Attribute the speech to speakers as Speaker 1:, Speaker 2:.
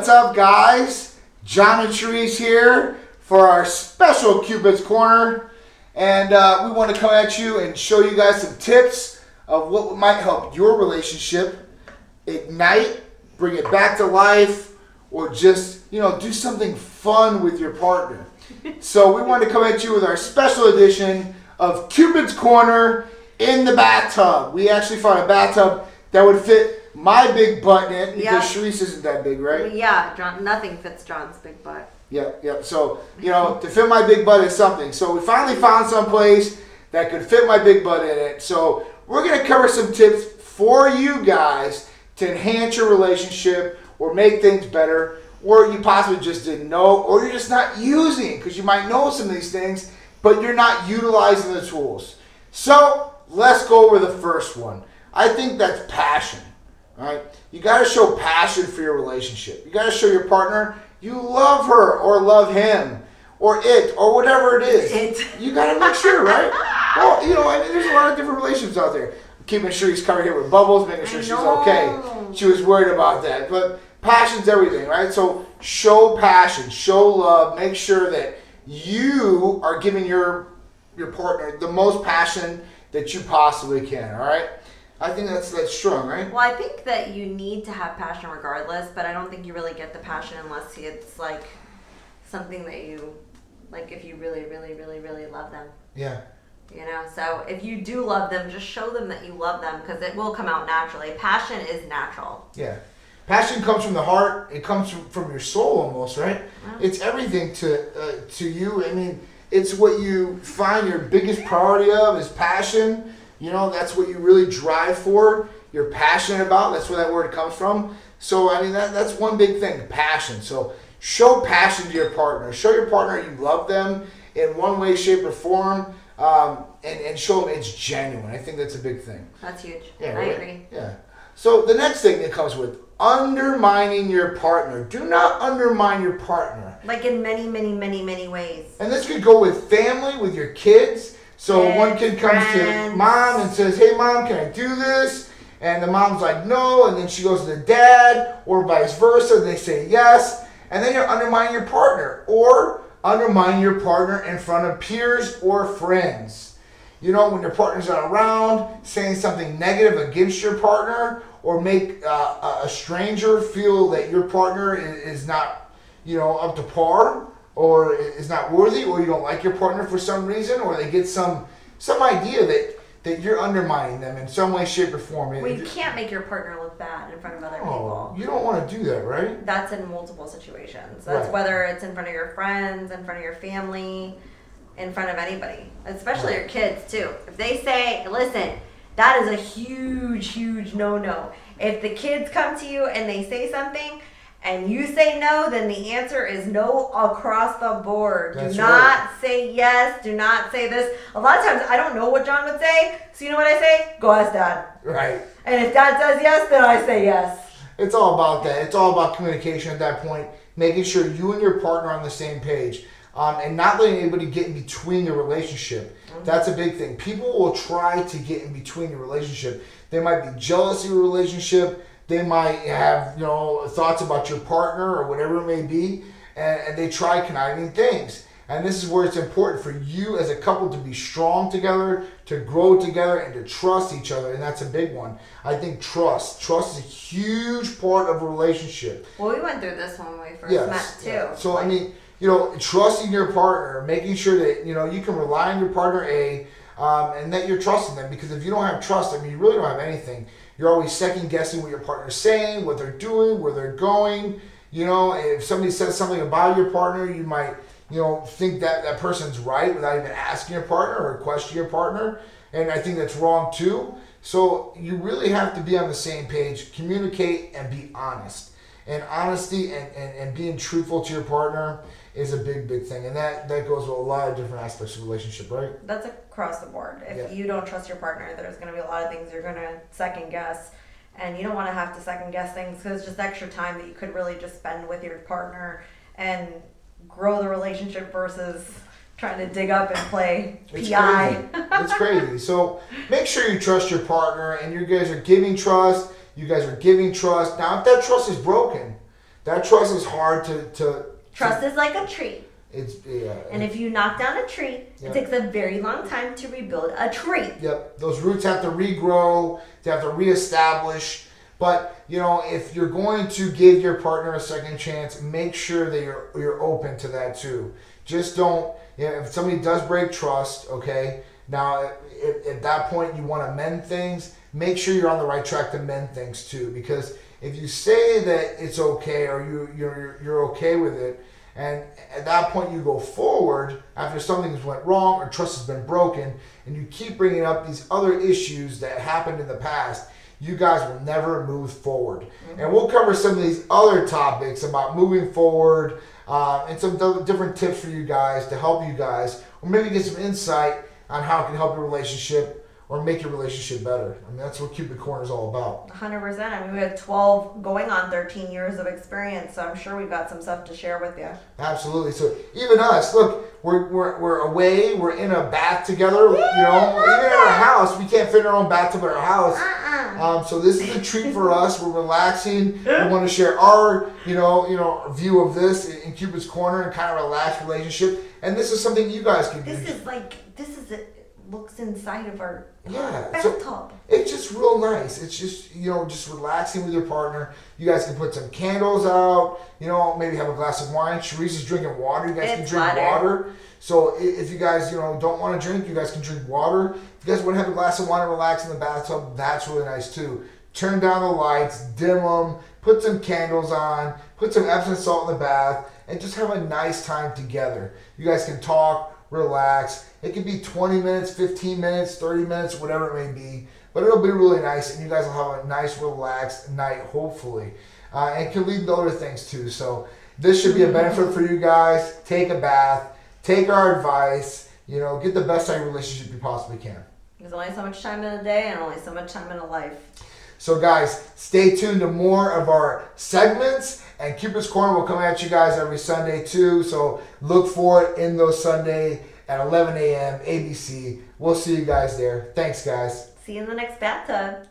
Speaker 1: What's up, guys? John and Therese here for our special Cupid's Corner. And uh, we want to come at you and show you guys some tips of what might help your relationship ignite, bring it back to life, or just, you know, do something fun with your partner. so we want to come at you with our special edition of Cupid's Corner in the bathtub. We actually found a bathtub that would fit my big butt in it because
Speaker 2: Yeah.
Speaker 1: Sharice isn't that big, right?
Speaker 2: Yeah, John. Nothing fits John's big butt.
Speaker 1: Yep, yep. So, you know, to fit my big butt is something. So we finally found some place that could fit my big butt in it. So we're gonna cover some tips for you guys to enhance your relationship or make things better, or you possibly just didn't know, or you're just not using because you might know some of these things, but you're not utilizing the tools. So let's go over the first one. I think that's passion. All right, you got to show passion for your relationship. You got to show your partner you love her or love him or it or whatever it is.
Speaker 2: It.
Speaker 1: You got to make sure, right? Well, you know, I mean, there's a lot of different relationships out there. Keeping sure he's covered here with bubbles, making sure she's okay. She was worried about that, but passion's everything, right? So show passion, show love, make sure that you are giving your your partner the most passion that you possibly can. All right. I think that's that's strong, right?
Speaker 2: Well, I think that you need to have passion regardless, but I don't think you really get the passion unless it's like something that you like. If you really, really, really, really love them,
Speaker 1: Yeah.
Speaker 2: you know. So if you do love them, just show them that you love them because it will come out naturally. Passion is natural.
Speaker 1: Yeah. Passion comes from the heart. It comes from, from your soul almost, right? It's everything to uh, to you. I mean, it's what you find your biggest priority of is passion. You know, that's what you really drive for. You're passionate about. That's where that word comes from. So, I mean, that, that's one big thing, passion. So, show passion to your partner. Show your partner you love them in one way, shape, or form, um, and, and show them it's genuine. I think that's a big thing.
Speaker 2: That's huge.
Speaker 1: Yeah,
Speaker 2: I
Speaker 1: right?
Speaker 2: agree.
Speaker 1: Yeah. So the next thing that comes with undermining your partner. Do not undermine your partner.
Speaker 2: Like in many, many, many, many ways.
Speaker 1: And this could go with family, with your kids. So one kid comes to mom and says, "Hey, mom, can I do this?" And the mom's like, "No," and then she goes to the dad, or vice versa. And they say yes, and then you're undermining your partner, or undermining your partner in front of peers or friends. You know, when your partner's not around, saying something negative against your partner, or make uh, a stranger feel that your partner is not, you know, up to par, or is not worthy, or you don't like your partner for some reason, or they get some some idea that that you're undermining them in some way, shape, or form.
Speaker 2: Well, you can't make your partner look bad in front of other
Speaker 1: oh,
Speaker 2: people.
Speaker 1: you don't want to do that, right?
Speaker 2: That's in multiple situations. That's
Speaker 1: Right.
Speaker 2: whether it's in front of your friends, in front of your family, in front of anybody, especially your kids too. If they say, "Listen, that is a huge, huge no-no." If the kids come to you and they say something and you say no, then the answer is no across the board.
Speaker 1: That's
Speaker 2: do not say yes. Do not say this. A lot of times I don't know what John would say, so you know what I say? Go ask Dad.
Speaker 1: Right.
Speaker 2: And if Dad says yes, then I say yes.
Speaker 1: It's all about that. It's all about communication at that point, making sure you and your partner are on the same page, um, and not letting anybody get in between your relationship. That's a big thing. People will try to get in between your relationship. They might be jealous of your relationship. They might have you know thoughts about your partner or whatever it may be, and, and they try conniving things. And this is where it's important for you as a couple to be strong together, to grow together, and to trust each other. And that's a big one. I think trust. Trust is a huge part of a relationship.
Speaker 2: Well, we went through this one when we first
Speaker 1: Yes.
Speaker 2: met too.
Speaker 1: yeah. So I mean, you know, trusting your partner, making sure that you know you can rely on your partner, a, um, and that you're trusting them. Because if you don't have trust, I mean, you really don't have anything. You're always second guessing what your partner's saying, what they're doing, where they're going. You know, if somebody says something about your partner, you might, you know, think that that person's right without even asking your partner or questioning your partner. And I think that's wrong too. So you really have to be on the same page, communicate and be honest. And honesty and, and, and being truthful to your partner is a big, big thing. And that, that goes with a lot of different aspects of relationship, right?
Speaker 2: That's across the board. If
Speaker 1: Yeah.
Speaker 2: you don't trust your partner, there's going to be a lot of things you're going to second guess. And you don't want to have to second guess things because it's just extra time that you could really just spend with your partner and grow the relationship versus trying to dig up and play
Speaker 1: It's
Speaker 2: PI.
Speaker 1: crazy. it's crazy. So make sure you trust your partner and you guys are giving trust. You guys are giving trust. Now, if that trust is broken, that trust is hard to to.
Speaker 2: Trust is like a tree.
Speaker 1: It's yeah.
Speaker 2: And if you knock down a tree, it takes a very long time to rebuild a tree.
Speaker 1: Yep, those roots have to regrow, they have to reestablish. But you know, if you're going to give your partner a second chance, make sure that you're you're open to that too. Just don't. You know, if somebody does break trust, okay. Now, if, at that point you want to mend things, make sure you're on the right track to mend things too. Because if you say that it's okay or you you're you're okay with it, and at that point, you go forward after something's went wrong or trust has been broken, and you keep bringing up these other issues that happened in the past. You guys will never move forward. And we'll cover some of these other topics about moving forward uh, and some th- different tips for you guys to help you guys, or maybe get some insight on how it can help your relationship or make your relationship better. I mean, that's what Cupid Corner is all about.
Speaker 2: 100%. I mean, we have 12 going on 13 years of experience, so I'm sure we've got some stuff to share with you.
Speaker 1: Absolutely. So even us, look, we're, we're, we're away. We're in a bath together. You know, even in our house, we can't fit in our own bathtub at our house.
Speaker 2: Uh-uh.
Speaker 1: Um, so this is a treat for us. We're relaxing. We want to share our, you know, you know, view of this in in Cupid's Corner and kind of a relaxed relationship. And this is something you guys can do.
Speaker 2: This is like, this is it. Looks inside of our
Speaker 1: Yeah, so-
Speaker 2: bathtub.
Speaker 1: It's just real nice. It's just you know just relaxing with your partner. You guys can put some candles out. You know, maybe have a glass of wine. Sharice is drinking water. You guys can drink
Speaker 2: water.
Speaker 1: water. So if you guys you know don't want to drink, you guys can drink water. If you guys want to have a glass of wine and relax in the bathtub, that's really nice too. Turn down the lights, dim them, put some candles on, put some Epsom salt in the bath, and just have a nice time together. You guys can talk, relax. It could be 20 minutes, 15 minutes, 30 minutes, whatever it may be. But it'll be really nice, and you guys will have a nice, relaxed night, hopefully. Uh, and can lead to other things too. So this should be a benefit for you guys. Take a bath, take our advice. You know, get the best out of your relationship you possibly can.
Speaker 2: There's only so much time in a day and only so much time in a life.
Speaker 1: So, guys, stay tuned to more of our segments, and Cupid's Corner will come at you guys every Sunday too. So, look for it in those Sunday at 11 a.m. ABC. We'll see you guys there. Thanks, guys.
Speaker 2: See you in the next bathtub.